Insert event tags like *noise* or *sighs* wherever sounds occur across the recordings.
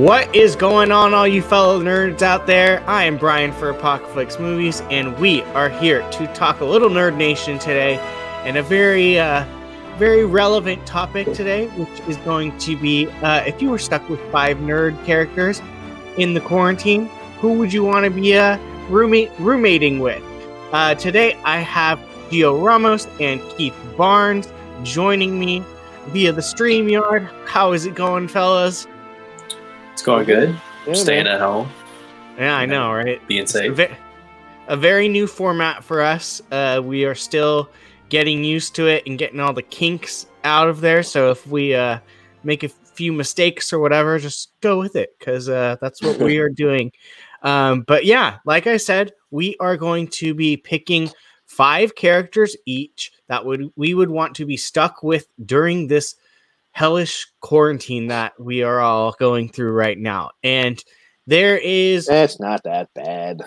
What is going on, all you fellow nerds out there? I am Brian for Apocalypse Movies, and we are here to talk a little Nerd Nation today, and a very, uh, very relevant topic today, which is going to be uh, if you were stuck with five nerd characters in the quarantine, who would you want to be uh, roommate roommating with? Uh, today, I have Gio Ramos and Keith Barnes joining me via the StreamYard. How is it going, fellas? It's going good. Yeah, Staying man. at home, Yeah, I know, right? being a, safe. ve- a very new format for us. Uh, we are still getting used to it and getting all the kinks out of there. So if we uh, make a few mistakes or whatever, just go with it because uh, that's what we are *laughs* doing. Um, but yeah, like I said, we are going to be picking five characters each that would we would want to be stuck with during this hellish quarantine that we are all going through right now. And there is it's not that bad.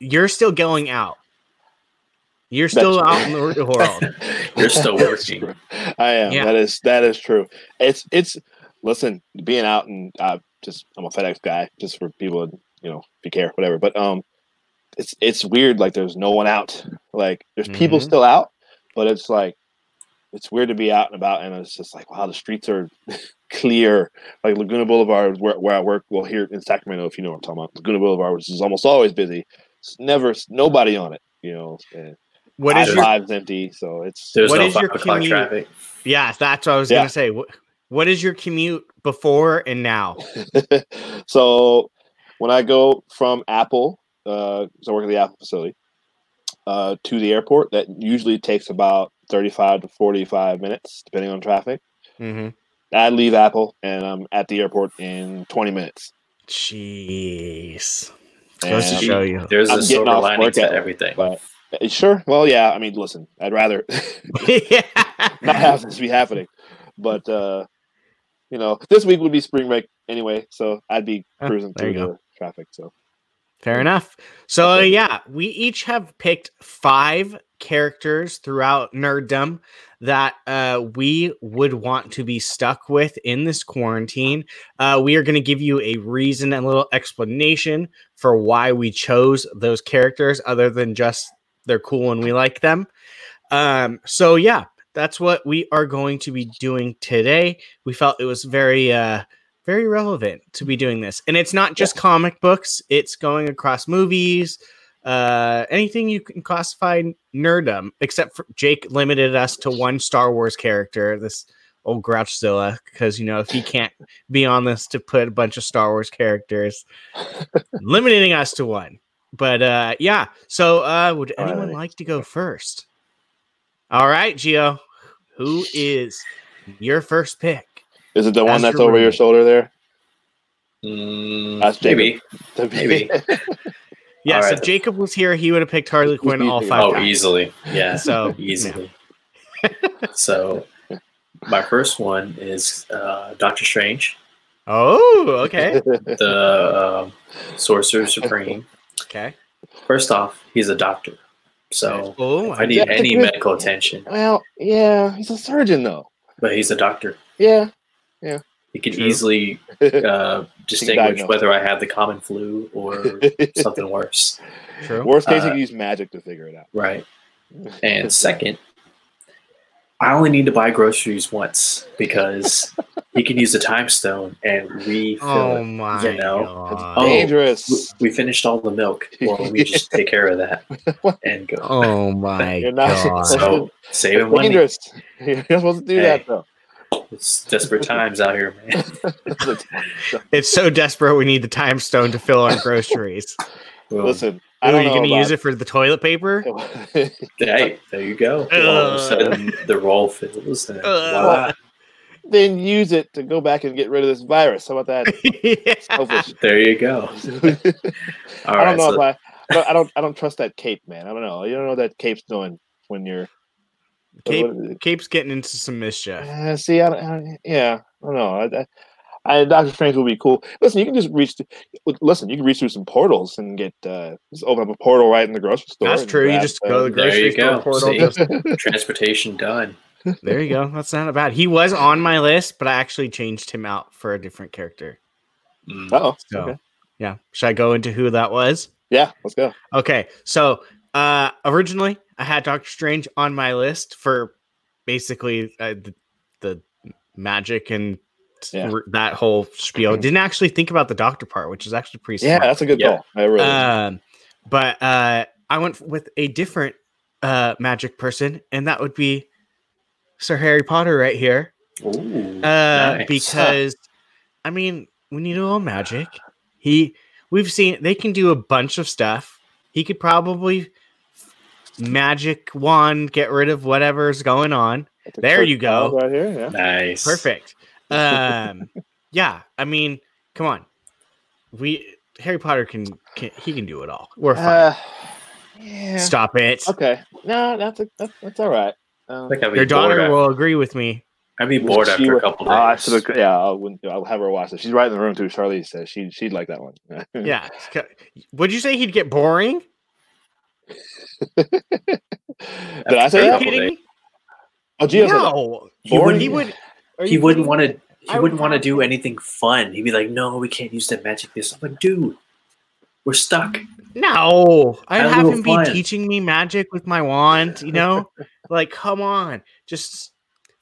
you're still going out. You're still That's- out in the world. *laughs* You're still working. I am. Yeah. That is that is true. It's it's listen, being out and uh, just I'm a FedEx guy, just for people you know, if you care, whatever. But um it's it's weird, like there's no one out. Like there's people Mhm. still out, but it's like it's weird to be out and about and it's just like wow, the streets are *laughs* clear. Like Laguna Boulevard where, where I work, well here in Sacramento, if you know what I'm talking about. Laguna Boulevard, which is almost always busy. It's never nobody on it, you know. And What I your five's empty, so it's There's What no is your five o'clock commute? traffic. yeah? That's what I was Yeah. gonna say. What, what is your commute before and now? *laughs* so when I go from Apple, uh, 'cause I work at the Apple facility, uh, to the airport, that usually takes about 35 to 45 minutes, depending on traffic. Mm-hmm. I leave Apple and I'm at the airport in 20 minutes. Jeez, goes to show you. There's I'm a getting silver off lining to at- everything. But uh, sure, well, yeah. I mean, listen, I'd rather yeah. *laughs* not *laughs* have this be happening, but uh, you know, this week would be spring break anyway, so I'd be Ah, cruising there through you the traffic. So Fair enough. So Okay. yeah, we each have picked five characters throughout nerddom that uh, we would want to be stuck with in this quarantine. Uh, we are going to give you a reason and a little explanation for why we chose those characters, other than just they're cool and we like them. Um, so yeah, that's what we are going to be doing today. We felt it was very uh, very relevant to be doing this. And it's not just comic books, it's going across movies, uh anything you can classify nerddom, except for Jake limited us to one Star Wars character, this old Grouchzilla, because you know, if he can't be on this to put a bunch of Star Wars characters, *laughs* limiting us to one. But uh yeah, so uh would anyone Lenny. like to go first? All right, Gio, who is your first pick? is it the As one that's your over your shoulder there? Mm, That's Jacob. maybe. *laughs* Maybe. *laughs* Yeah, All so right. Jacob was here, he would have picked Harley Quinn all five Oh, times. easily. Yeah. So, *laughs* easily. so, my first one is uh, Doctor Strange, Oh, okay. *laughs* the um, Sorcerer Supreme. Okay. First off, he's a doctor. So, Oh, I need Yeah, any good. medical attention, well, yeah, he's a surgeon though. but he's a doctor. Yeah, yeah, He can True. easily *laughs* uh, distinguish whether I have the common flu or *laughs* something worse. true. Worst case, you Uh, can use magic to figure it out. Right. *laughs* And second, I only need to buy groceries once because he can use the time stone and refill Oh it. you know, god. Oh, dangerous. We, we finished all the milk. Well, we just take care of that and go. Oh my You're not- god. So saving money. dangerous. You're not supposed to do Hey. that though. It's desperate times out here, man. *laughs* It's so desperate we need the time stone to fill our groceries. Well, Listen, Oh, I don't you know gonna use it for the toilet paper? *laughs* hey, there you go. All of a sudden, the roll fills. And Ugh. voila. then use it to go back and get rid of this virus. How about that? *laughs* Yeah. There you go. All I don't know so- if I, I don't, I don't. I don't trust that cape, man. I don't know. You don't know what that cape's doing when you're. Cape, what- Cape's getting into some mischief. Uh, see, I I yeah, I don't know. I, I, I, Doctor Strange will be cool. Listen, you can just reach. To, listen, you can reach through some portals and get uh, just open up a portal right in the grocery store. That's true. You grab, just go to the There grocery you store go. portal. See? just- *laughs* transportation done. there you go. That's not bad. He was on my list, but I actually changed him out for a different character. Mm. Oh, So, okay. yeah. Should I go into who that was? Yeah, let's go. Okay, so uh originally I had Doctor Strange on my list for basically uh, the, the magic and Yeah. r- that whole spiel. *clears throat* Didn't actually think about the doctor part, which is actually pretty Yeah, that's a good Yeah. call. I really. Um, but uh, I went with a different uh magic person, and that would be Sir Harry Potter right here. Ooh, Uh, nice. because I mean, when you know magic, he we've seen they can do a bunch of stuff. He could probably magic wand get rid of whatever's going on. There you go. Right here. Yeah. nice. Perfect. Um, *laughs* yeah, I mean, come on, we Harry Potter can, can he can do it all. We're fine. Uh, yeah. Stop it. Okay. No, that's a, that's, that's all right. Um, I think I'd be Your daughter bored, will agree with me. I'd be bored she after a would- couple Oh, I days. should've- yeah, I'll, wouldn't- I'll have her watch it. She's right in the room too. Charlize says she she'd like that one. *laughs* Yeah. Would you say he'd get boring? *laughs* Did I say Are you that? kidding Oh, Gio. No. He Boring? wouldn't. He would. He you wouldn't want to. He I would wouldn't want to do anything fun. He'd be like, "No, we can't use that magic. This." I'm like, "Dude, we're stuck." No, I'd Have a have little him be fun. teaching me magic with my wand. You know, *laughs* like come on, just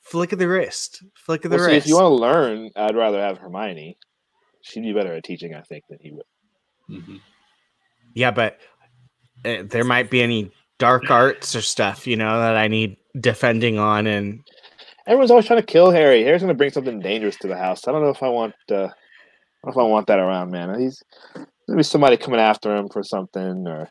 flick of the wrist, flick of the Well, see, wrist. if you want to learn, I'd rather have Hermione. She'd be better at teaching, I think, than he would. Mhm. yeah, but there might be any dark arts or stuff, you know, that I need defending on, and Everyone's always trying to kill Harry. Harry's going to bring something dangerous to the house. I don't know if I want. Uh, I don't know if I want that around, man. He's maybe somebody coming after him for something, or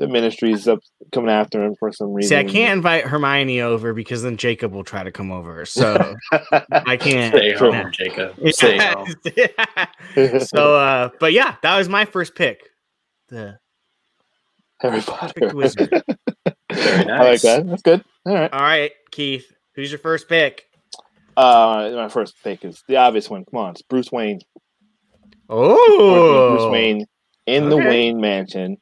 the ministry's up coming after him for some reason. see, I can't invite Hermione over because then Jacob will try to come over. So I *laughs* can't. Stay True. home, Jacob. *laughs* Stay home. *laughs* so, uh, but yeah, that was my first pick. The Harry Potter. wizard. *laughs* Very I like that. That's good. All right. All right, Keith, who's your first pick? Uh, my first pick is the obvious one. Come on, it's Bruce Wayne. Oh, Bruce Wayne in the Wayne Mansion.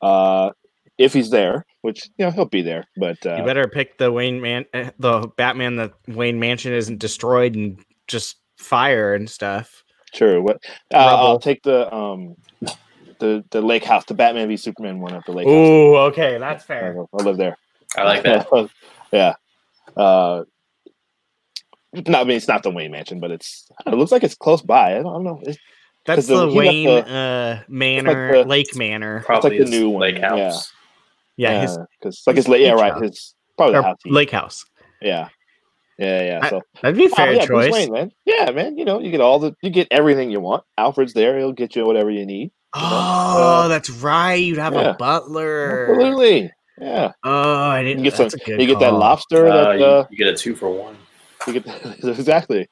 Uh, if he's there, which you know he'll be there, but uh, You better pick the Wayne man, eh, the Batman. The Wayne Mansion isn't destroyed and just fire and stuff. Sure. What? Uh, I'll take the um the the lake house, the Batman v Superman one at the lake house. Oh, okay, that's fair. I'll, I'll live there. I like that. *laughs* yeah. Uh, no, I mean it's not the Wayne Mansion, but it's it looks like it's close by. I don't, I don't know. It's, That's 'Cause the- the Wayne the- uh, Manor, the- Lake Manor. Probably the new one, lake yeah. house. Yeah, his because like his lake. Yeah, beach right. house. His probably the or house. Lake House. Yeah. Yeah, yeah. I- So That'd be a Oh, fair yeah, choice. Wayne, man. Yeah, man. You know, you get all the, you get everything you want. Alfred's there; he'll get you whatever you need. Oh, Uh, that's right. You'd have yeah. a butler. Absolutely. Yeah. Oh, I You didn't. get that's some. a good You get that lobster. Uh, that you, uh, you get a two for one. you get *laughs* exactly.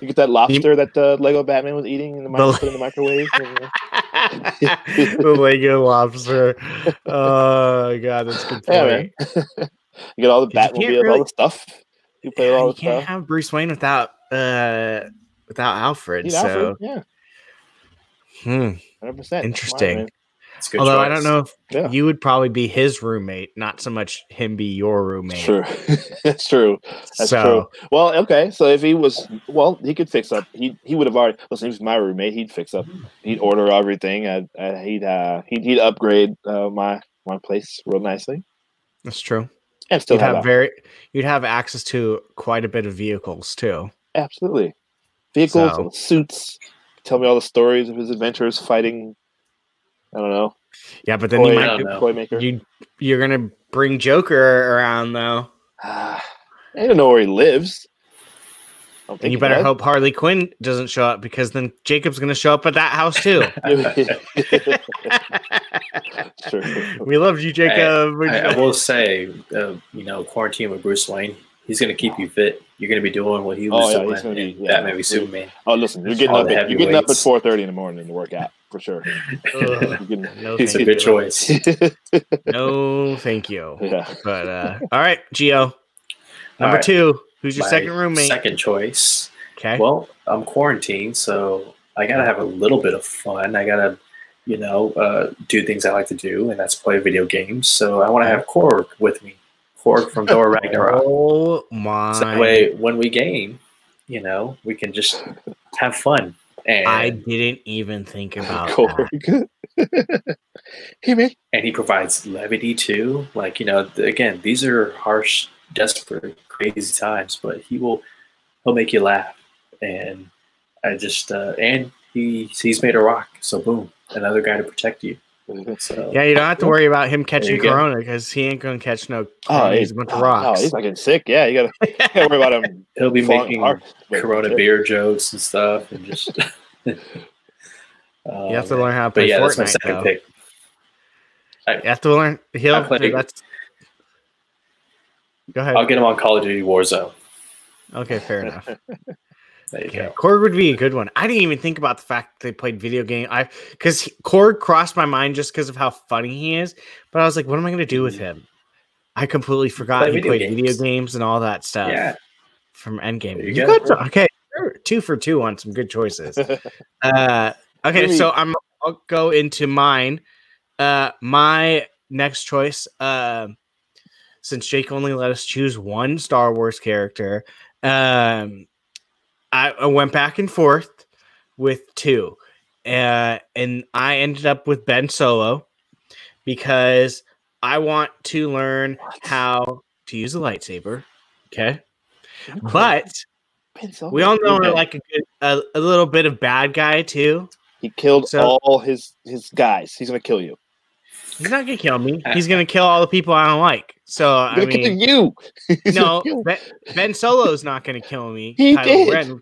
You get that lobster that uh, Lego Batman was eating in the, The- in the microwave. and, *laughs* the Lego lobster. Oh god, that's a good point. man. *laughs* you get all the You can't Batmobile, really- all the stuff. You play Yeah, all you the can't stuff. have Bruce Wayne without uh without Alfred. So know, yeah, hmm, hundred percent. Interesting. It's a good. although I don't know if Yeah. you would probably be his roommate, not so much him be your roommate. True. *laughs* That's true. That's so true. Well, okay. So if he was, well, he could fix up. He he would have already. Listen, he was my roommate. He'd fix up. He'd order everything. I'd, uh, he'd uh, he'd he'd upgrade uh, my my place real nicely, that's true. and still You'd have, have very you'd have access to quite a bit of vehicles too. absolutely vehicles, So- and suits. Tell me all the stories of his adventures fighting. I don't know. Yeah, but then toy, you might toy maker. You you're gonna bring Joker around though. I don't know where he lives. I And you better does. hope Harley Quinn doesn't show up because then Jacob's gonna show up at that house too. *laughs* *laughs* True. we loved you, Jacob. I, I will say, uh, you know, quarantine with Bruce Wayne, he's going to keep you fit. You're going to be doing what he Oh, was yeah, doing he's gonna be- yeah, Batman v he's- Superman. Oh, listen, you're getting All up. At, you're getting up at four thirty in the morning to work out for sure. *laughs* Ugh, getting- no, It's a good you. choice. *laughs* No, thank you. *laughs* yeah. But uh, all right, Gio. Number right. two. Who's your My second roommate? Second choice. Okay. Well, I'm quarantined, so I got to have a little bit of fun. I got to, you know, uh, do things I like to do, and that's play video games. So I want to have Korg with me. Korg from Thor Ragnarok. *laughs* Oh my. So that way, when we game, you know, we can just have fun. and I didn't even think *laughs* about that. Korg. *laughs* hey man, and he provides levity too. Like you know, again, these are harsh, desperate, crazy times, but he will he'll make you laugh. And I just uh, and he he's made a rock, so boom, another guy to protect you. *laughs* So Yeah, you don't have to worry about him catching corona because he ain't gonna catch no. Oh, he's he's a bunch of rocks. Oh, he's not getting sick. Yeah, you gotta, *laughs* you gotta worry about him. he'll be falling making apart. But- Corona beer jokes and stuff, and just. *laughs* you have oh, to learn how to But play yeah, that's my second though. pick. You have to learn. He'll. I play- That's. Go ahead. I'll get him on Call of Duty Warzone. Okay, fair enough. There you Okay, go. Korg would be a good one. I didn't even think about the fact that they played video game. I because Korg crossed my mind just because of how funny he is. But I was like, what am I going to do with him? I completely forgot Play he video played games. video games and all that stuff. Yeah, from Endgame. There You, you got to- okay, two for two on some good choices. *laughs* uh, okay, Maybe- so I'm I'll go into mine. Uh, my next choice. Uh, since Jake only let us choose one Star Wars character, um, I, I went back and forth with two, uh, and I ended up with Ben Solo because I want to learn how to use a lightsaber. Okay. But we all know Okay. like a, good, a, a little bit of bad guy too. he killed So- all his his guys. He's gonna kill you. He's not gonna kill me. He's gonna kill all the people I don't like. So I gonna kill mean, you. He's *laughs* no, ben, ben Solo's not gonna kill me. He Kylo did. Ren,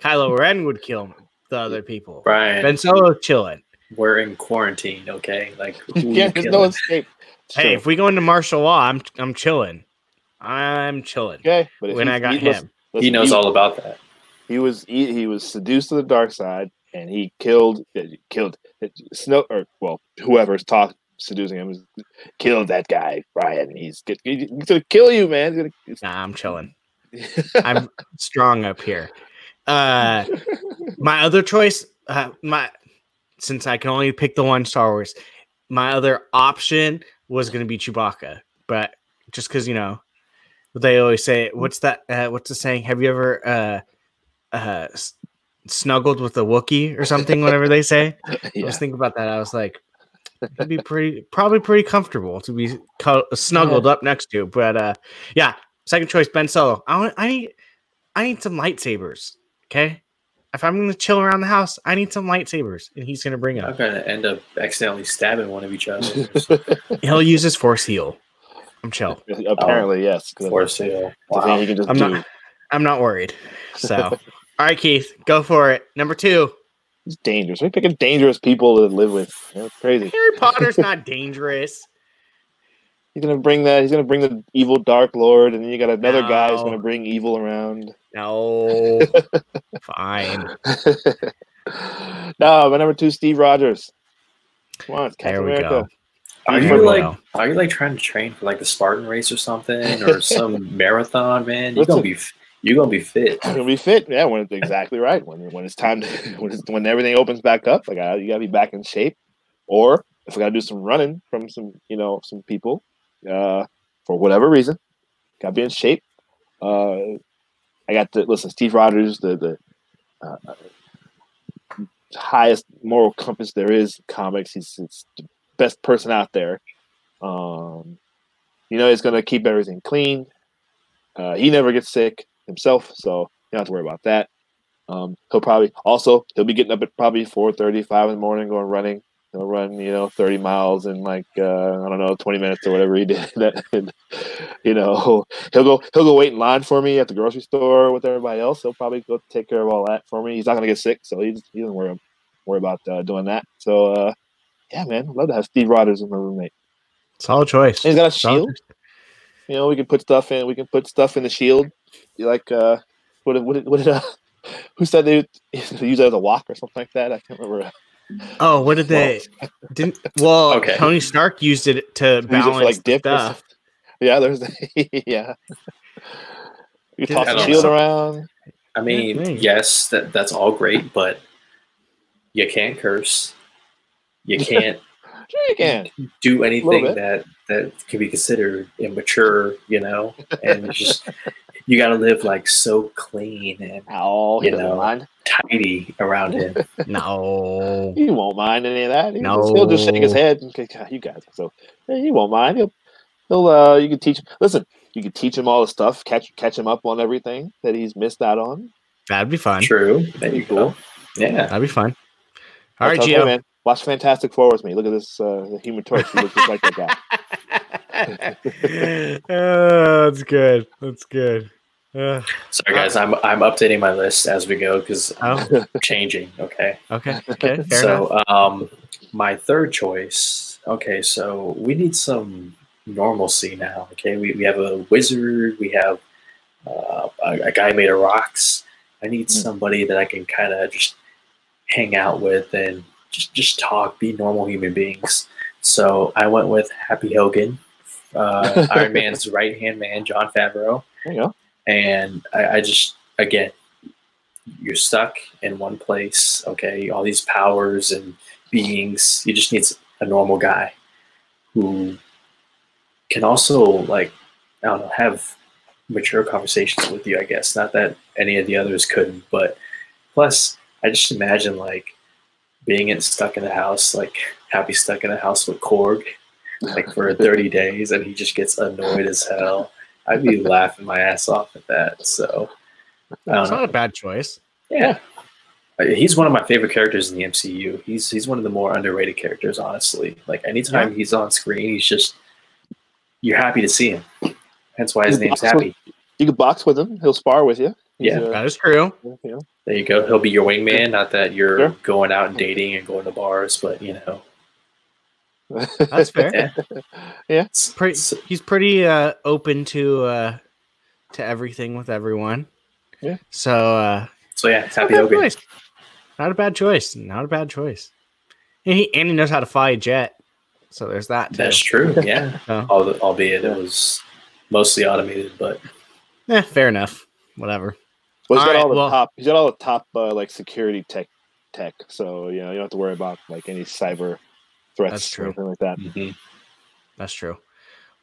Kylo Ren would kill the other people. Right. Ben Solo's chilling. we're in quarantine, okay? Like, who *laughs* You you can't- there's no killing? escape. Hey, Sure. if we go into martial law, I'm I'm chilling. I'm chilling. okay, but When I got he, him, listen- he listen, knows all about that. he was he, he was seduced to the dark side and he killed killed Snoke or well whoever's talk seducing him is killed that guy Ryan he's, he's gonna kill you man he's nah, I'm chilling. *laughs* I'm strong up here. Uh, my other choice, uh, my since I can only pick the one Star Wars, my other option was to be Chewbacca, but just because you know they always say, what's that? Uh, what's the saying? Have you ever uh, uh, snuggled with a Wookiee or something? Whatever they say. I yeah. was thinking about that. I was like, it'd be pretty, probably pretty comfortable to be cu- snuggled up next to. But uh, yeah, second choice, Ben Solo. I want, I need, I need some lightsabers. Okay, if I'm gonna chill around the house, I need some lightsabers, and he's gonna bring up I'm gonna end up accidentally stabbing one of each other. *laughs* He'll use his force heal. I'm chill. *laughs* apparently yes 'cause For sale. I think Wow. he can just I'm do not. I'm not worried. So, *laughs* all right, Keith, go for it. Number two. It's dangerous we're picking dangerous people to live with you know, it's crazy Harry Potter's *laughs* not dangerous. he's gonna bring that he's gonna bring the evil dark lord and then you got another guy who's gonna bring evil around No. *laughs* Fine. no but number two Steve Rogers come on it's There Captain we America go. Are you like go. are you like trying to train for like the Spartan race or something or some *laughs* marathon, man? You're gonna be f- you're gonna be fit. It's gonna be fit. Yeah, when it's exactly right. When when it's time to *laughs* when it's, when everything opens back up, like I, you gotta be back in shape. Or if I gotta do some running from some you know some people, uh, for whatever reason, gotta be in shape. Uh, I got to listen. Steve Rogers, the the uh, highest moral compass there is comics. He's, he's the best person out there. Um, you know, he's gonna keep everything clean. Uh, he never gets sick himself, so you don't have to worry about that. Um, he'll probably also he'll be getting up at probably four thirty, five in the morning, going running. He'll run, you know, thirty miles in like uh, I don't know, twenty minutes or whatever he *laughs* did. and, you know, he'll go he'll go wait in line for me at the grocery store with everybody else. He'll probably go take care of all that for me. He's not gonna get sick, so he, he doesn't worry worry about uh, doing that. So uh, yeah, man, I'd love to have Steve Rogers as my roommate. Solid choice. And he's got a Solid shield. You know, we can put stuff in. We can put stuff in the shield. You like uh, what? did- What? did- What did? Uh, *laughs* who said they would *laughs* use it as a walk or something like that? I can't remember. Oh, what did they *laughs* didn't? Well, Okay. Tony Stark used it to Use it for, balance like dip. or stuff. something. Yeah, there's yeah. You Did- toss the shield know. around. I mean, yes, that that's all great, but you can't curse. You can't Sure, you can. do anything that that can be considered immature, you know, and just you got to live like so clean and Oh, You know. mind. tidy around him. *laughs* No. He won't mind any of that. He'll, No. just, he'll just shake his head. and God, you guys. So yeah, he won't mind. He'll, he'll. Uh, you can teach. Him. Listen, you can teach him all the stuff. Catch, catch him up on everything that he's missed out on. That'd be fun. True. That'd be cool. Yeah. That'd be fun. All right, That's okay, Gio. man. Watch Fantastic Four with me. Look at this. Uh, the Human Torch. He looks just like that guy. *laughs* oh, that's good. That's good. Uh, Sorry, guys. I'm I'm updating my list as we go because oh, I'm changing. Okay. okay. Okay. Fair enough. so, um, my third choice. Okay, so we need some normalcy now. Okay, we, we have a wizard. We have uh, a, a guy made of rocks. I need Hmm. somebody that I can kind of just hang out with and just just talk, be normal human beings. So I went with Happy Hogan, uh, *laughs* Iron Man's right hand man, Jon Favreau. And I, I just again you're stuck in one place okay? All these powers and beings. You just need a normal guy who can also like i don't know have mature conversations with you i guess. Not that any of the others couldn't but plus i just imagine like being in, stuck in the house like happy stuck in a house with korg like for 30 days and he just gets annoyed as hell I'd be *laughs* laughing my ass off at that. So I don't It's not a bad choice. Yeah. Uh, He's one of my favorite characters in the MCU. He's he's one of the more underrated characters, honestly. Like anytime he's on screen, he's just you're happy to see him. Hence why his name's awesome. Happy. You can box with him. He'll spar with you. He's, Yeah. uh, That is true. you know. There you go. He'll be your wingman. Not that you're Sure. going out and dating and going to bars, but you know, That's fair. *laughs* yeah. Yeah. Pretty, he's pretty uh, open to uh, to everything with everyone. Yeah. So uh, So yeah, it's not a Happy bad Hogan. choice. Not a bad choice. Not a bad choice. And he and he knows how to fly a jet. So there's that too. That's true. *laughs* Yeah. Oh. Al- Albeit it was mostly automated, but yeah, fair enough. Whatever. Well, he's got All all right, the well- top. He's got all the top uh, like security tech tech. So you know you don't have to worry about like any cyber threats That's or true. anything like that. mhm. That's true.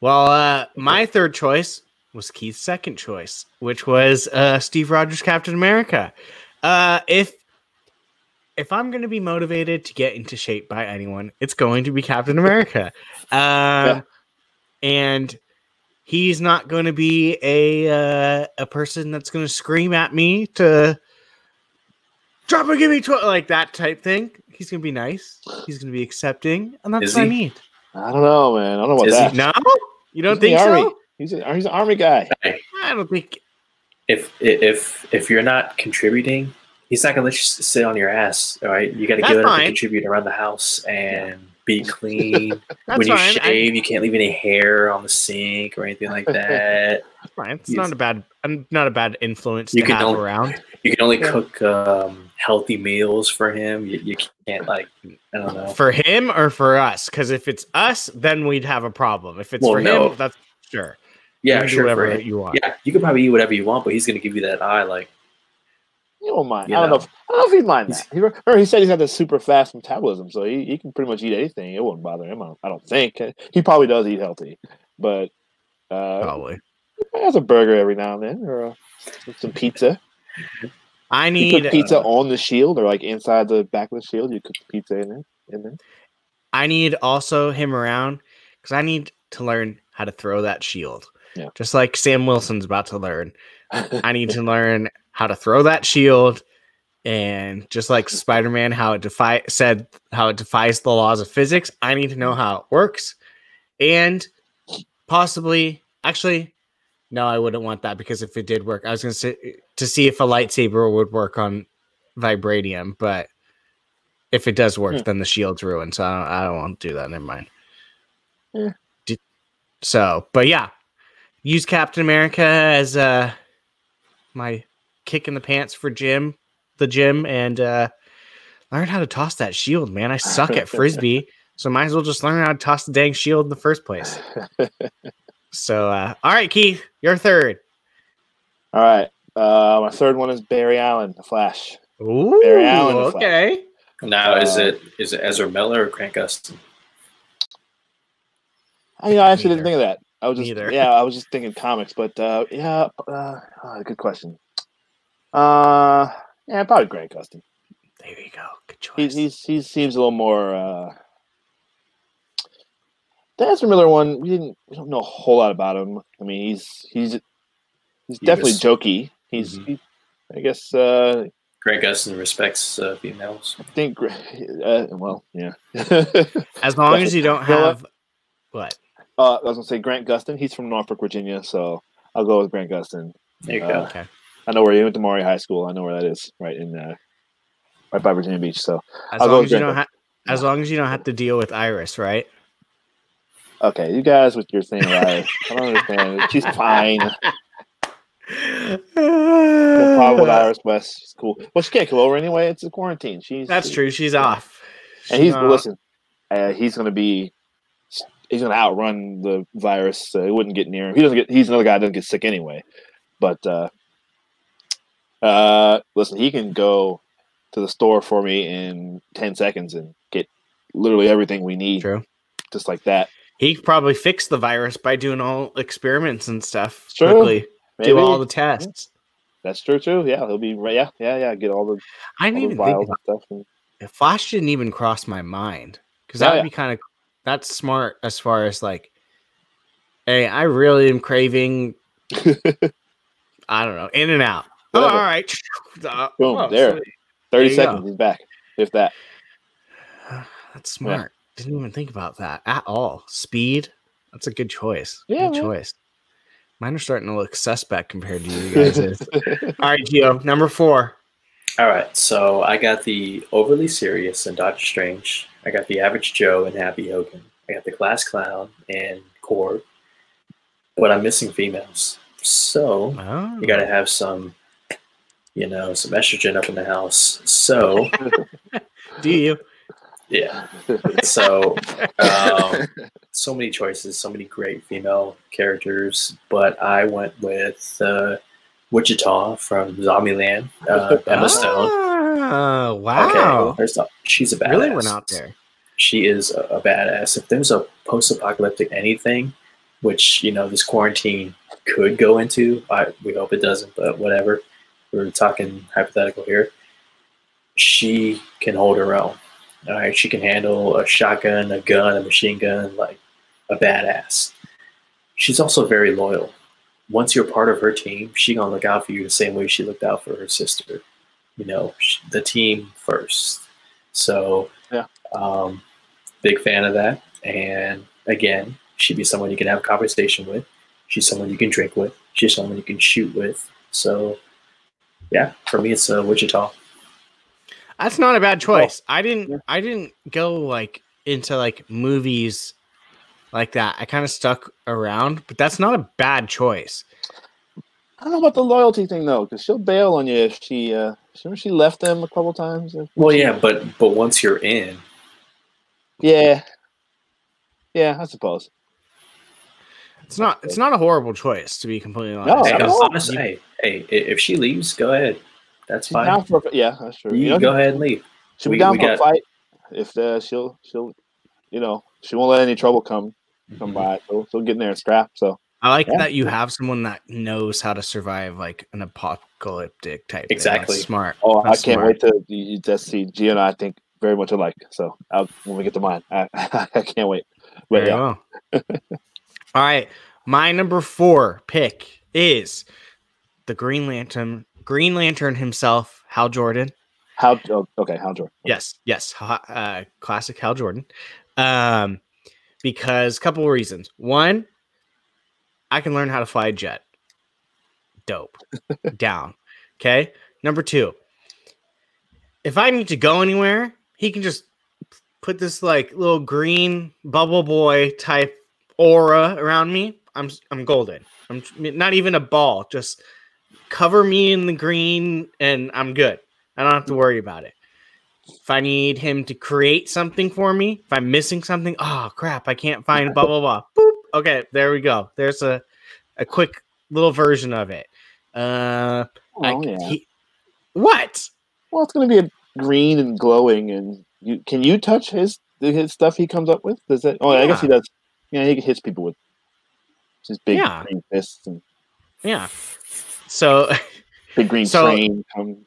Well, uh, my third choice was Keith's second choice, which was uh, Steve Rogers, Captain America. Uh, if if I'm going to be motivated to get into shape by anyone, it's going to be Captain America. *laughs* Uh, And he's not going to be a uh, a person that's going to scream at me to drop and give me tw-, like that type thing. He's going to be nice. He's going to be accepting, and that's Is what I he? need. I don't know, man. I don't know about Is he- that. No, you don't He's think the so? army. He's a, he's an army guy. I don't think. if if if you're not contributing, he's not gonna let you sit on your ass. All right, you got to That's get up and contribute around the house and be clean. *laughs* That's when you fine. I- shave, you can't leave any hair on the sink or anything like *laughs* that. That's fine. It's Yes. not a bad, I'm not a bad influence You to can have don't- around. You can only Yeah. cook um, healthy meals for him. You, you can't like I don't know. For him or for us? Because if it's us, then we'd have a problem. If it's Well, for no. him, that's sure. You Yeah, can do sure. whatever you want. Yeah, you can probably eat whatever you want, but he's gonna give you that eye. Like You don't mind. You I don't know. know. If, I don't know if he'd mind He's- that. He, remember, he said he's got this super fast metabolism, so he, he can pretty much eat anything. It wouldn't bother him. I don't, I don't think he probably does eat healthy, but uh, Probably. he has a burger every now and then, or uh, some pizza. I need. put pizza uh, on the shield, or like inside the back of the shield. You cook the pizza in there. In there. I need also him around because I need to learn how to throw that shield. Yeah. Just like Sam Wilson's about to learn. I need to *laughs* learn how to throw that shield. And just like *laughs* Spider Man, how it defy said how it defies the laws of physics, I need to know how it works. And possibly, actually, no, I wouldn't want that because if it did work, I was going to say to see if a lightsaber would work on vibranium. But if it does work, Hmm. then the shield's ruined. So I don't, I don't want to do that. Never mind. Yeah. Did- So, but yeah, use Captain America as uh my kick in the pants for Jim, the gym, and uh learn how to toss that shield, man. I suck at *laughs* frisbee, so might as well just learn how to toss the dang shield in the first place. *laughs* So, uh all right, Keith, you're third. All right. Uh, my third one is Barry Allen, The Flash. Ooh, Barry Allen, the Flash. okay. now, is Uh, it is it Ezra Miller or Grant Gustin? I, you know, I actually Neither. didn't think of that. I was just Neither. yeah, I was just thinking comics, but uh, yeah, uh, oh, good question. Uh, Yeah, probably Grant Gustin. There you go. Good choice. He's he's he seems a little more. uh The Ezra Miller one, we didn't we don't know a whole lot about him. I mean, he's he's he's He definitely was- jokey. He's Mhm. he, I guess uh Grant Gustin respects uh, females. I think uh, well yeah. *laughs* as long as you don't You know what? have what? uh, I was gonna say Grant Gustin. He's from Norfolk, Virginia, so I'll go with Grant Gustin. There you Uh, go. Okay. I know where he went to Maury High School. I know where that is, right in uh, right by Virginia Beach. So As I'll long with as you Grant don't have as long as you don't have to deal with Iris, right? Okay, you guys with your thing, right? I don't understand. *laughs* She's fine. No problem with Iris West. She's cool. Well, she can't come over anyway. It's a quarantine. She's That's true. She's off. And he's Uh, listen. Uh, he's gonna be. He's gonna outrun the virus. So it wouldn't get near him. He doesn't get. He's another guy that doesn't get sick anyway. But uh, uh, listen, he can go to the store for me in ten seconds and get literally everything we need, True. just like that. He probably fixed the virus by doing all experiments and stuff True. quickly. Maybe Do all the tests. that's true too. Yeah, he'll be. Yeah, yeah, yeah. Get all the, I didn't even think and stuff. And, Flash didn't even cross my mind because Oh, that would yeah. be kind of that's smart as far as like, hey, I really am craving. *laughs* I don't know, in and out. Oh, all right. *laughs* Uh, Boom, oh, there. sweet. Thirty you seconds, go. he's back. If that. *sighs* That's smart. Didn't even think about that at all. Speed. That's a good choice. Yeah, good man. choice. Mine are starting to look suspect compared to you guys. *laughs* all right, Gio, number four. All right, so I got the overly serious and Doctor Strange. I got the average Joe and Happy Hogan. I got the class clown and Korg. But I'm missing females. So Oh, you got to have some, you know, some estrogen up in the house. So *laughs* do you? Yeah, *laughs* so um, so many choices, so many great female characters. But I went with uh, Wichita from Zombieland, uh, Emma Stone. Oh, Okay, wow. first off, she's a badass. really went out there. She is a, a badass. If there's a post-apocalyptic anything, which you know this quarantine could go into, I we hope it doesn't, but whatever. We're talking hypothetical here. She can hold her own. All right, she can handle a shotgun, a gun, a machine gun, like a badass. She's also very loyal. Once you're part of her team, she gonna look out for you the same way she looked out for her sister. You know, the team first. So, Yeah. um, big fan of that. And again, she'd be someone you can have a conversation with. She's someone you can drink with. She's someone you can shoot with. So, yeah, for me, it's uh, Wichita. That's not a bad choice. I didn't yeah. I didn't go like into like movies like that. I kind of stuck around, but that's not a bad choice. I don't know about the loyalty thing though, because she'll bail on you if she. uh Remember she left them a couple times. Well, yeah, but but once you're in, Yeah. Yeah, I suppose. It's not it's not a horrible choice to be completely honest. No, hey, I honestly, hey, hey, if she leaves, go ahead. That's She's fine. down for yeah, that's true. You You know, go ahead and leave. she'll be we- down we for a fight if uh, she'll she'll you know she won't let any trouble come come Mhm. by. So she'll get in there and scrap. So I like Yeah. that you have someone that knows how to survive like an apocalyptic type. thing. That's Exactly. smart. oh, That's I can't smart. wait to you, you just see G and I think very much alike. So I'll, when we get to mine, I, *laughs* I can't wait. But Very yeah, well. *laughs* All right. My number four pick is the Green Lantern, Green Lantern himself, Hal Jordan. how oh, okay, Hal Jordan? Yes, yes, uh, classic Hal Jordan. Um, because couple of reasons. One, I can learn how to fly a jet. Dope. *laughs* Down. Okay. Number two, if I need to go anywhere, he can just put this like little green bubble boy type aura around me. I'm I'm golden. I'm not even a ball. Just cover me in the green, and I'm good. I don't have to worry about it. If I need him to create something for me, if I'm missing something, oh crap, I can't find blah blah blah. Boop. Okay, there we go. There's a a quick little version of it. Uh, I, Oh, yeah. he- what? Well, it's going to be a green and glowing, and you can you touch his his stuff he comes up with? Does that? Oh, I guess he does. Yeah, he hits people with his big Yeah. green fists and Yeah. So *laughs* the green So- train. Come,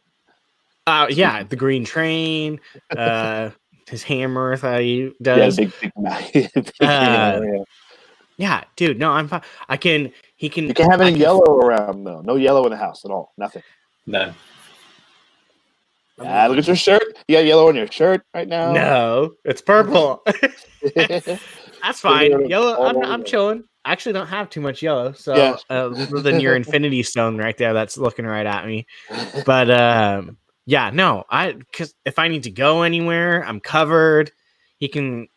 Uh, *laughs* yeah, the Green Train, uh, his hammer that he does. big, big, *laughs* big, big Uh, yeah. Yeah, dude. No, I'm fine. I can. He can. You can't have any can- yellow around though. No yellow in the house at all. Nothing. None. Ah, look at your shirt. You got yellow on your shirt right now. No, it's purple. That's Yeah, fine. Yellow. I'm, over I'm it. I actually don't have too much yellow, so Yeah. uh, other than your *laughs* Infinity Stone right there, that's looking right at me. But um, yeah, no, I because if I need to go anywhere, I'm covered. He can.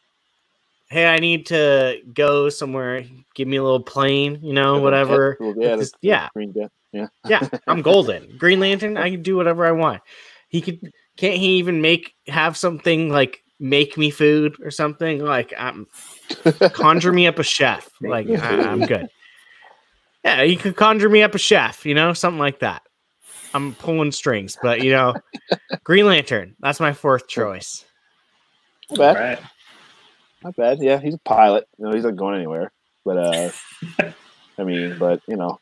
Hey, I need to go somewhere. Give me a little plane, you know, whatever. Yeah, Just- yeah. Green Death. Yeah. Yeah, I'm golden. *laughs* Green Lantern, I can do whatever I want. He could can't he even make have something like make me food or something? Like um conjure me up a chef. *laughs* Like I, I'm good. Yeah, you could conjure me up a chef, you know, something like that. I'm pulling strings, but you know, *laughs* Green Lantern, that's my fourth choice. Not bad. right. Not bad. Yeah, he's a pilot. You know, he's not going anywhere. But uh *laughs* I mean, but you know.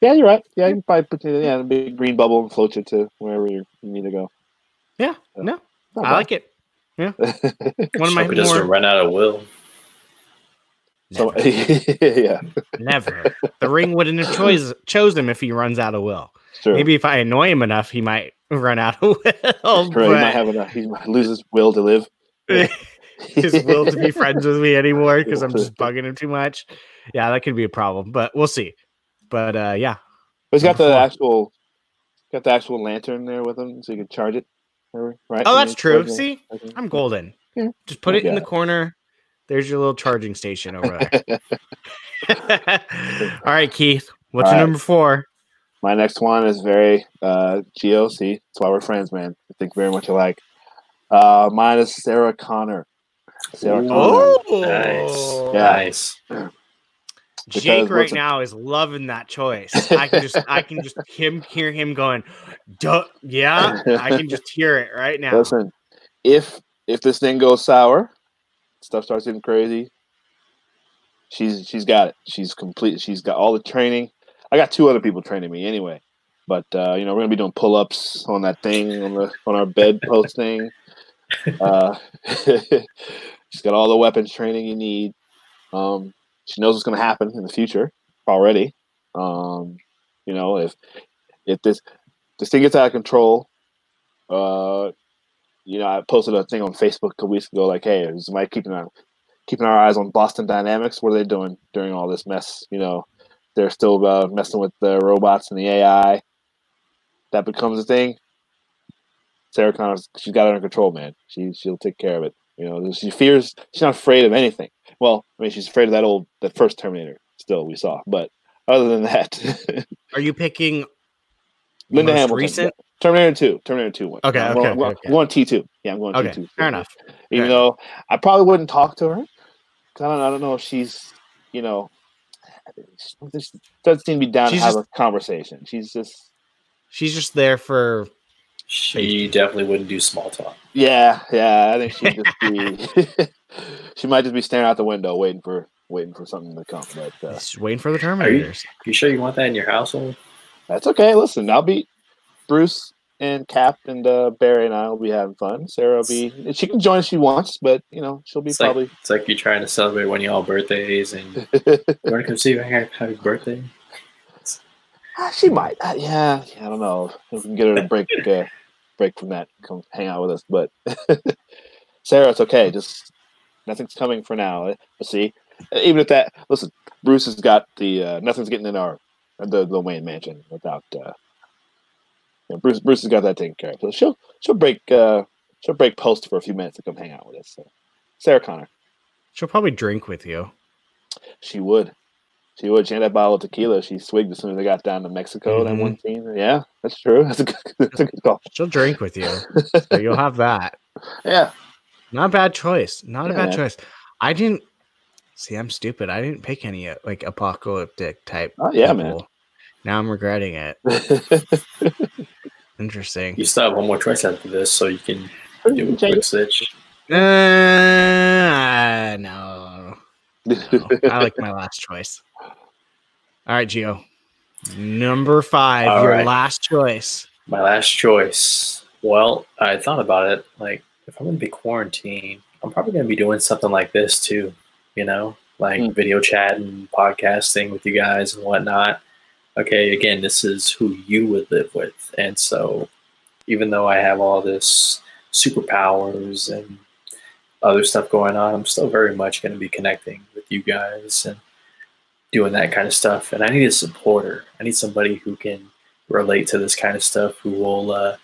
Yeah, you're right. Yeah, you can probably put you yeah, a big green bubble and float you to wherever you you need to go. Yeah, Yeah. no, Not I like it. Bad. *laughs* One of my Hope he doesn't more run out of will. so, *laughs* yeah, never. The ring wouldn't have chose chose him if he runs out of will. sure. Maybe if I annoy him enough, he might run out of *laughs* will. Sure, he might have enough. He might lose his will to live. his will to be friends with me anymore because I'm just bugging him too much. Yeah, that could be a problem, but we'll see. But uh, yeah, But he's got the four. actual, got the actual lantern there with him, so you can charge it. Or- Right? oh, that's true. charge it. See, Okay. I'm golden. Yeah. Just put it in the Okay. corner. There's your little charging station over there. *laughs* *laughs* All right, Keith. What's All your right. number four? My next one is very uh, GOC. That's why we're friends, man. I think very much alike. Uh, mine is Sarah Connor. Sarah Ooh. Connor. Oh, Nice. Yeah. Nice. Jake right now is loving that choice. I can just, I can just *laughs* him hear him going, Duh, yeah. I can just hear it right now. Listen, if if this thing goes sour, stuff starts getting crazy. She's she's got it. She's complete. She's got all the training. I got two other people training me anyway, but uh, you know we're gonna be doing pull ups on that thing on the on our bed post thing. Uh, *laughs* she's got all the weapons training you need. Um, she knows what's gonna happen in the future already. Um, you know if if this this thing gets out of control, uh, you know, I posted a thing on Facebook a couple weeks ago, like, "Hey, is somebody keeping our keeping our eyes on Boston Dynamics? What are they doing during all this mess? You know, they're still uh, messing with the robots and the AI. That becomes a thing. Sarah Connor, she's got it under control, man. She she'll take care of it. You know, she fears. She's not afraid of anything. Well, I mean, she's afraid of that old, that first Terminator. Still, we saw, but other than that, *laughs* Are you picking Linda Hamilton, recent? Terminator Two, Terminator Two one. Okay, I'm okay, going, okay, going T two. Yeah, I'm going Okay, T two. fair enough. Even Fair though I probably wouldn't talk to her. I don't, I don't know if she's, you know, doesn't seem to be down She's to have just- a conversation. She's just, She's just there for She definitely wouldn't do small talk. yeah, yeah. I think she'd just be, *laughs* she might just be staring out the window, waiting for, waiting for something to come. But uh, just waiting for the you- Terminators. You sure you want that in your household? that's okay. Listen, I'll be Bruce and Cap and uh, Barry and I will be having fun. Sarah will be, she can join if she wants, but you know, she'll be It's like, probably. it's like you're trying to celebrate one of y'all birthdays and *laughs* you want to come see me happy happy birthday. Ah, she might. Uh, yeah, I don't know. If we can get her to *laughs* break uh, break from that, come hang out with us. But *laughs* Sarah, it's okay. Just nothing's coming for now. We'll see. Uh, Even if that, listen, Bruce has got the uh, nothing's getting in our the the Wayne mansion without. Uh, you know, Bruce Bruce has got that taken care of. So she'll she'll break uh, she'll break post for a few minutes to come hang out with us. So Sarah Connor, She'll probably drink with you. she would. She would. She had that bottle of tequila. She swigged as soon as they got down to Mexico. That Mhm. one scene. Yeah, that's true. *laughs* That's a good, that's a good call. She'll drink with you. *laughs* so you'll have that. Yeah. Not a bad choice. Not a bad man. choice. I didn't see. I'm stupid. I didn't pick any uh, like apocalyptic type. Oh, yeah, man. Now I'm regretting it. *laughs* Interesting. You still have one more choice after this, so you can do a quick switch. Uh, no. no. I like my last choice. All right, Gio. Number five, All your right. last choice. My last choice. Well, I thought about it. Like, if I'm gonna be quarantined, I'm probably gonna be doing something like this too. You know, like Mm. video chat and podcasting with you guys and whatnot. Okay, again, this is who you would live with, and so even though I have all this superpowers and other stuff going on, I'm still very much going to be connecting with you guys and doing that kind of stuff. And I need a supporter. I need somebody who can relate to this kind of stuff, who will uh,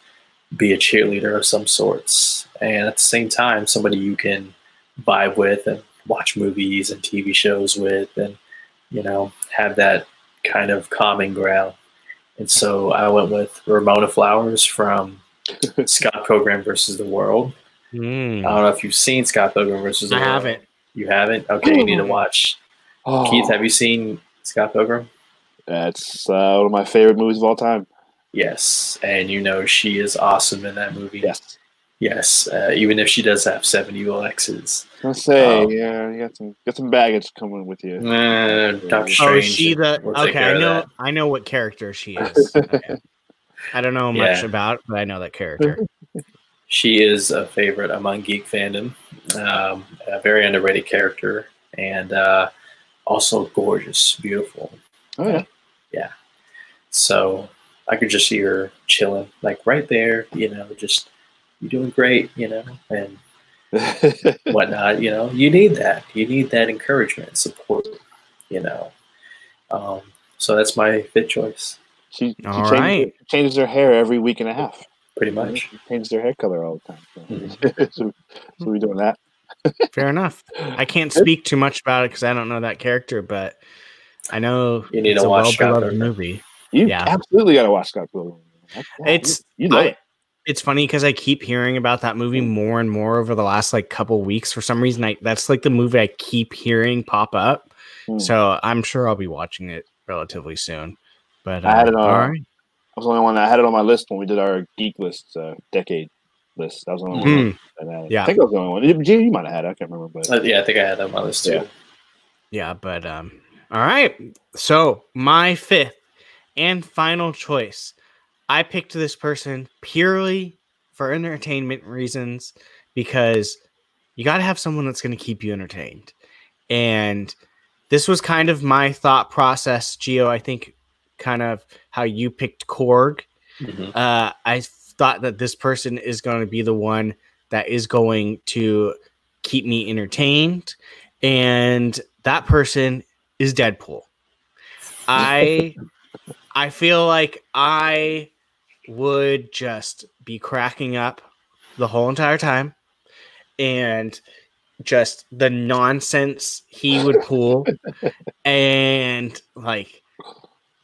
be a cheerleader of some sorts, and at the same time, somebody you can vibe with and watch movies and TV shows with, and you know, have that kind of common ground. And so I went with Ramona Flowers from *laughs* Scott Pilgrim versus the World. Mm. I don't know if you've seen Scott Pilgrim versus the I World. I haven't. You haven't? Okay, you need to watch. Oh, Keith, have you seen Scott Pilgrim? That's uh, one of my favorite movies of all time. Yes, and you know she is awesome in that movie. Yes. Yes, uh, even if she does have seven evil exes. I say, Oh. yeah, you got some got some baggage coming with you. Uh, Doctor Oh, Oh, is she the will okay? I know. I know what character she is. *laughs* Okay. I don't know much Yeah. about, but I know that character. *laughs* She is a favorite among geek fandom. Um, a very underrated character, and uh, also gorgeous, beautiful. Oh yeah. So I could just see her chilling, like right there, you know, just you're doing great, you know, and *laughs* whatnot. You know, you need that. You need that encouragement, and support. You know, um, so that's my fit choice, she she All changes, right. changes her hair every week and a half. pretty much. She changes her hair color all the time. *laughs* So, Mhm. so, so we're doing that. Fair enough. I can't speak too much about it because I don't know that character, but I know You need it's to a watch Scott well-beloved Pilgrim. movie. You Yeah. absolutely got to watch Scott Pilgrim. It's you know it. It's funny because I keep hearing about that movie more and more over the last like couple weeks. For some reason, I that's like the movie I keep hearing pop up. Hmm. So I'm sure I'll be watching it relatively soon. But uh, I had it on- all right. I was the only one that had it on my list when we did our geek list uh, decade list. That was the only one. Mhm. that had it. Yeah. I think I was the only one. You, you might have had it. I can't remember, but Uh, yeah, I think I had that on my list too. Yeah. Yeah, but um all right. So, my fifth and final choice. I picked this person purely for entertainment reasons because you got to have someone that's going to keep you entertained. And this was kind of my thought process, Gio, I think kind of how you picked Korg Mhm. uh, I thought that this person is going to be the one that is going to keep me entertained, and that person is Deadpool. I *laughs* I feel like I would just be cracking up the whole entire time, and just the nonsense he would pull, *laughs* and like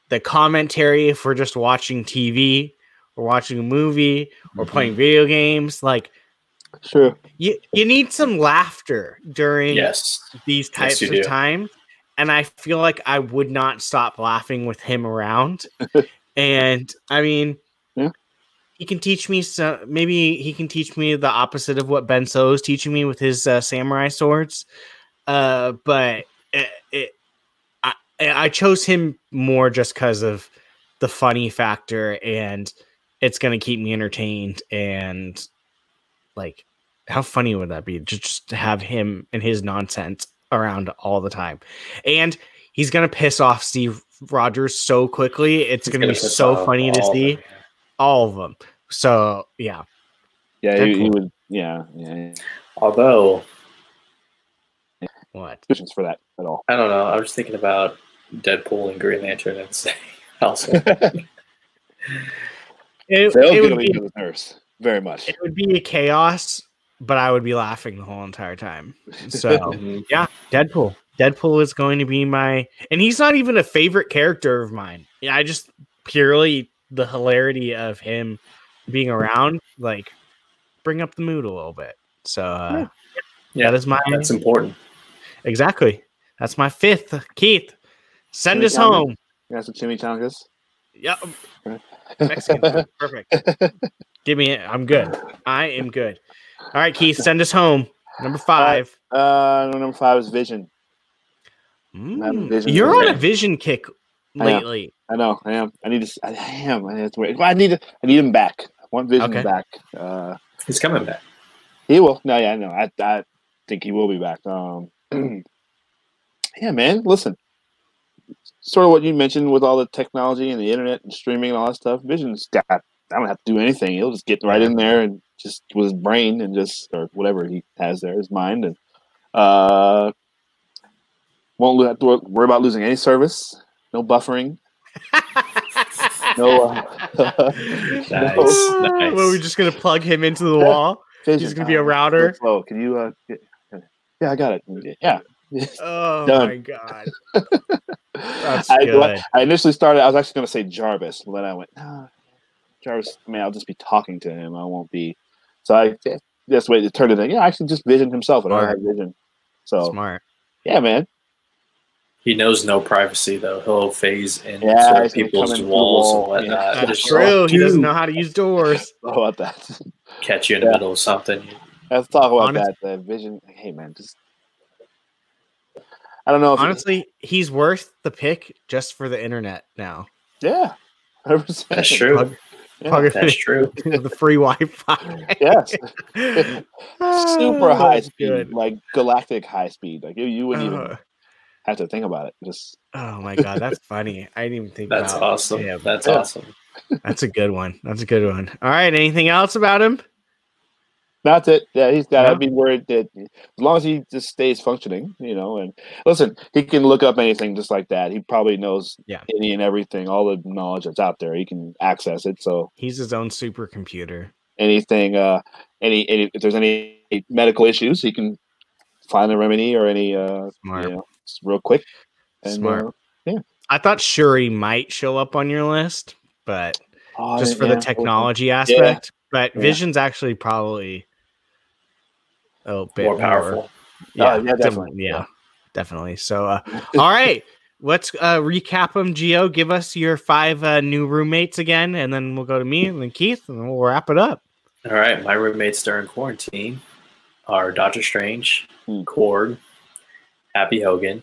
the commentary if we're just watching TV or watching a movie or Mhm. playing video games. Like sure. you, you need some laughter during Yes. these types you of do. times. And I feel like I would not stop laughing with him around. *laughs* and I mean, Yeah. he can teach me some. Maybe he can teach me the opposite of what Ben Solo is teaching me with his uh, samurai swords. Uh, but it, it, I, I chose him more just because of the funny factor, and it's gonna keep me entertained. And like, how funny would that be? Just, just to have him and his nonsense around all the time, and he's gonna piss off Steve Rogers so quickly. It's gonna, be so funny to see them. all of them. So yeah, Yeah, he, he would. Yeah, yeah. Although what? Questions for that at all? I don't know, I was thinking about Deadpool and Green Lantern and *laughs* say *laughs* also It, They'll it would be each other's nerves very much. it would be a chaos, but I would be laughing the whole entire time. So *laughs* Mhm. yeah, Deadpool. Deadpool is going to be my, and he's not even a favorite character of mine. Yeah, I just purely the hilarity of him being around, like, bring up the mood a little bit. So uh, Yeah, that is my that's important. exactly. That's my fifth. Keith, send Jimmy us Johnson. home. You got some chimichangas? Yep, Mexican *laughs* perfect. Give me it. I'm good. I am good. All right, Keith, send us home. Number five. Uh, number five is Vision. Mm, Vision You're on a vision kick lately. I know. I am. I need to. s- I am. I, it's weird. I need. To, I need him back. I want Vision Okay. back. Uh, He's coming back. he will. No, yeah, I know. I, I think he will be back. Um, *clears throat* yeah, man. Listen, sort of what you mentioned with all the technology and the internet and streaming and all that stuff. Vision's got. I don't have to do anything. He'll just get right in there and just with his brain and just or whatever he has there, his mind, and uh, won't have to worry about losing any service. No buffering. *laughs* No. Uh, Nice. *laughs* no- nice. Well, we're just gonna plug him into the wall. Vision. He's gonna be a Uh, router. Oh, can you? Uh, get, yeah, I got it. Yeah. Oh *laughs* Done. my god. That's I. I initially started. I was actually going to say Jarvis, but then I went, nah, Jarvis. I mean, I'll just be talking to him. I won't be. So I just wait to turn it in. Yeah, I actually, just Vision himself. I don't have Vision. So Smart. yeah, man. He knows no privacy though. He'll phase into Yeah, he's gonna come people's in through the walls wall, and yeah. whatnot. That's That's Just true. He doesn't know how to use doors. *laughs* How about that? catch you in the Yeah. middle of something. Let's talk about Honest- that. That Vision. Hey, man, just. I don't know if Honestly, he's worth the pick just for the internet now. yeah, 100%. That's true. Plug, Yeah. plug That's true. *laughs* the free Wi-Fi. Yes, *laughs* super high speed, good. like galactic high speed. Like you, you wouldn't even Uh, have to think about it. Just oh my god, that's funny. I didn't even think That's about awesome. him. That's Yeah. awesome. That's a good one. That's a good one. All right. Anything else about him? That's it. Yeah, he's got. Yeah. I'd be worried that as long as he just stays functioning, you know. And listen, he can look up anything just like that. He probably knows Yeah. any and everything, all the knowledge that's out there. He can access it. So He's his own supercomputer. anything, uh, any, any if there's any medical issues, he can find a remedy or any, uh, Smart. you know, real quick. And, Smart. uh, I thought Shuri might show up on your list, but oh, just for yeah, the technology aspect. But Yeah. Vision's actually probably a bit More powerful. Yeah, Oh, yeah, sim- definitely. Yeah, definitely. So, uh, all right, let's uh, recap them. Gio, give us your five uh, new roommates again, and then we'll go to me and then Keith, and then we'll wrap it up. All right, my roommates during quarantine are Doctor Strange, Hmm. Korg, Happy Hogan,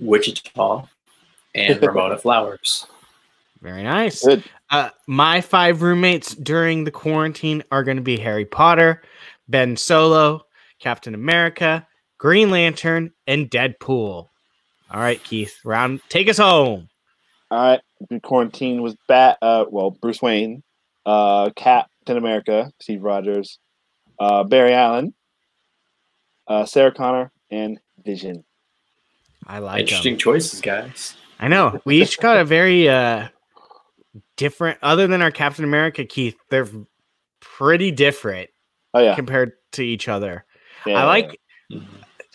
Wichita, and *laughs* Ramona Flowers. Very nice. Good. Uh, my five roommates during the quarantine are going to be Harry Potter, Ben Solo, Captain America, Green Lantern, and Deadpool. All right, Keith, round, take us home. All right. Quarantine was bat. Uh, well, Bruce Wayne, uh, Captain America, Steve Rogers, uh, Barry Allen, uh, Sarah Connor, and Vision. I like Interesting choices, guys. I know. We each got a very uh different other than our Captain America Keith, they're pretty different Oh yeah. compared to each other. yeah I like Mhm.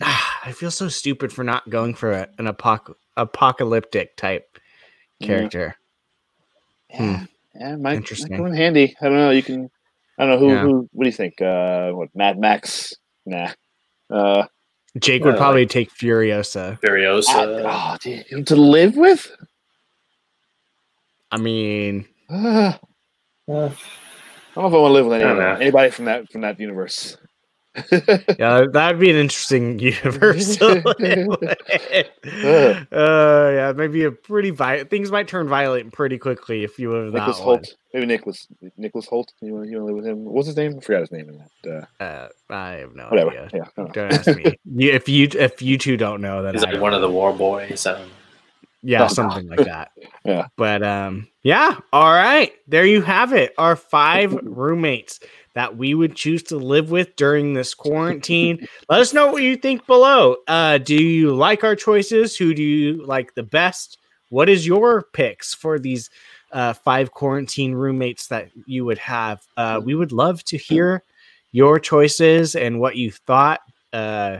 *sighs* I feel so stupid for not going for a, an apoc- apocalyptic type character. Yeah, yeah, might, Interesting. might come in handy. I don't know. You can. I don't know who. Yeah. who what do you think? Uh, what Mad Max? Nah. Uh, Jake Yeah, would probably take Furiosa. Furiosa. oh, dude, to live with? I mean, *sighs* Uh, I don't know if I want to live with I don't anybody, from that from that universe. *laughs* yeah, that'd be an interesting *laughs* universe to live *laughs* with. Uh, yeah, maybe a pretty violent. Things might turn violent pretty quickly if you live that Nicholas one. Hoult, maybe Nicholas Nicholas Hoult. You want you want to live with him? What's his name? I forgot his name in that. Uh, Uh, I have no whatever. idea. Yeah. Don't. Don't ask me. You, if you if you two don't know, then he's I like don't one of the war boys. Um, yeah, something like that. *laughs* Yeah. But um, yeah. All right, there you have it. Our five *laughs* roommates that we would choose to live with during this *laughs* quarantine. Let us know what you think below. Uh, do you like our choices? Who do you like the best? What is your picks for these uh, five quarantine roommates that you would have? Uh, we would love to hear your choices and what you thought. Uh,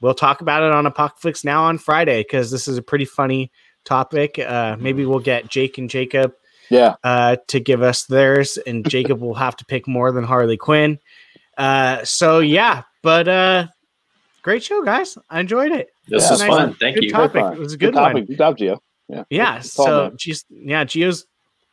we'll talk about it on Apocalypse Now on Friday because this is a pretty funny topic. Uh, maybe we'll get Jake and Jacob Yeah. uh, to give us theirs, and *laughs* Jacob will have to pick more than Harley Quinn. Uh, so yeah, but uh, great show, guys. I enjoyed it. this Yeah, was nice. fun. Thank Good you. topic. It was a good topic. one. Good job, Gio. Yeah. Yeah. Good call, So man. she's yeah, Gio's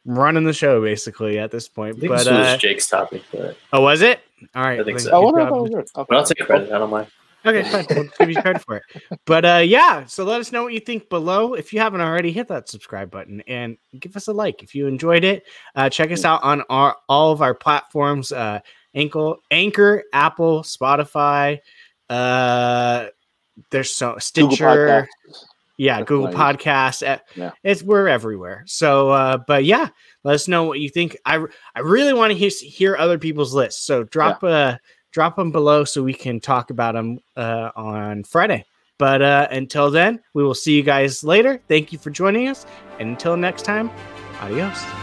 running the show basically at this I point. think But this was uh, Jake's topic, but oh, was it? All right. I think so. good Oh, what job. about yours? Okay. but I'll take credit. I don't mind. Okay, fine. We'll give you credit for it. But uh, yeah, so let us know what you think below. If you haven't already, hit that subscribe button and give us a like if you enjoyed it. Uh, check us out on our all of our platforms: uh, Anchor, Anchor, Apple, Spotify. Uh, there's so Stitcher. Yeah, That's Google nice. Podcasts. uh, Yeah. It's we're everywhere. So, uh, but yeah, let us know what you think. I I really want to hear hear other people's lists. So drop uh drop them below so we can talk about them uh, on Friday. But uh, until then, we will see you guys later. Thank you for joining us, and until next time, adios.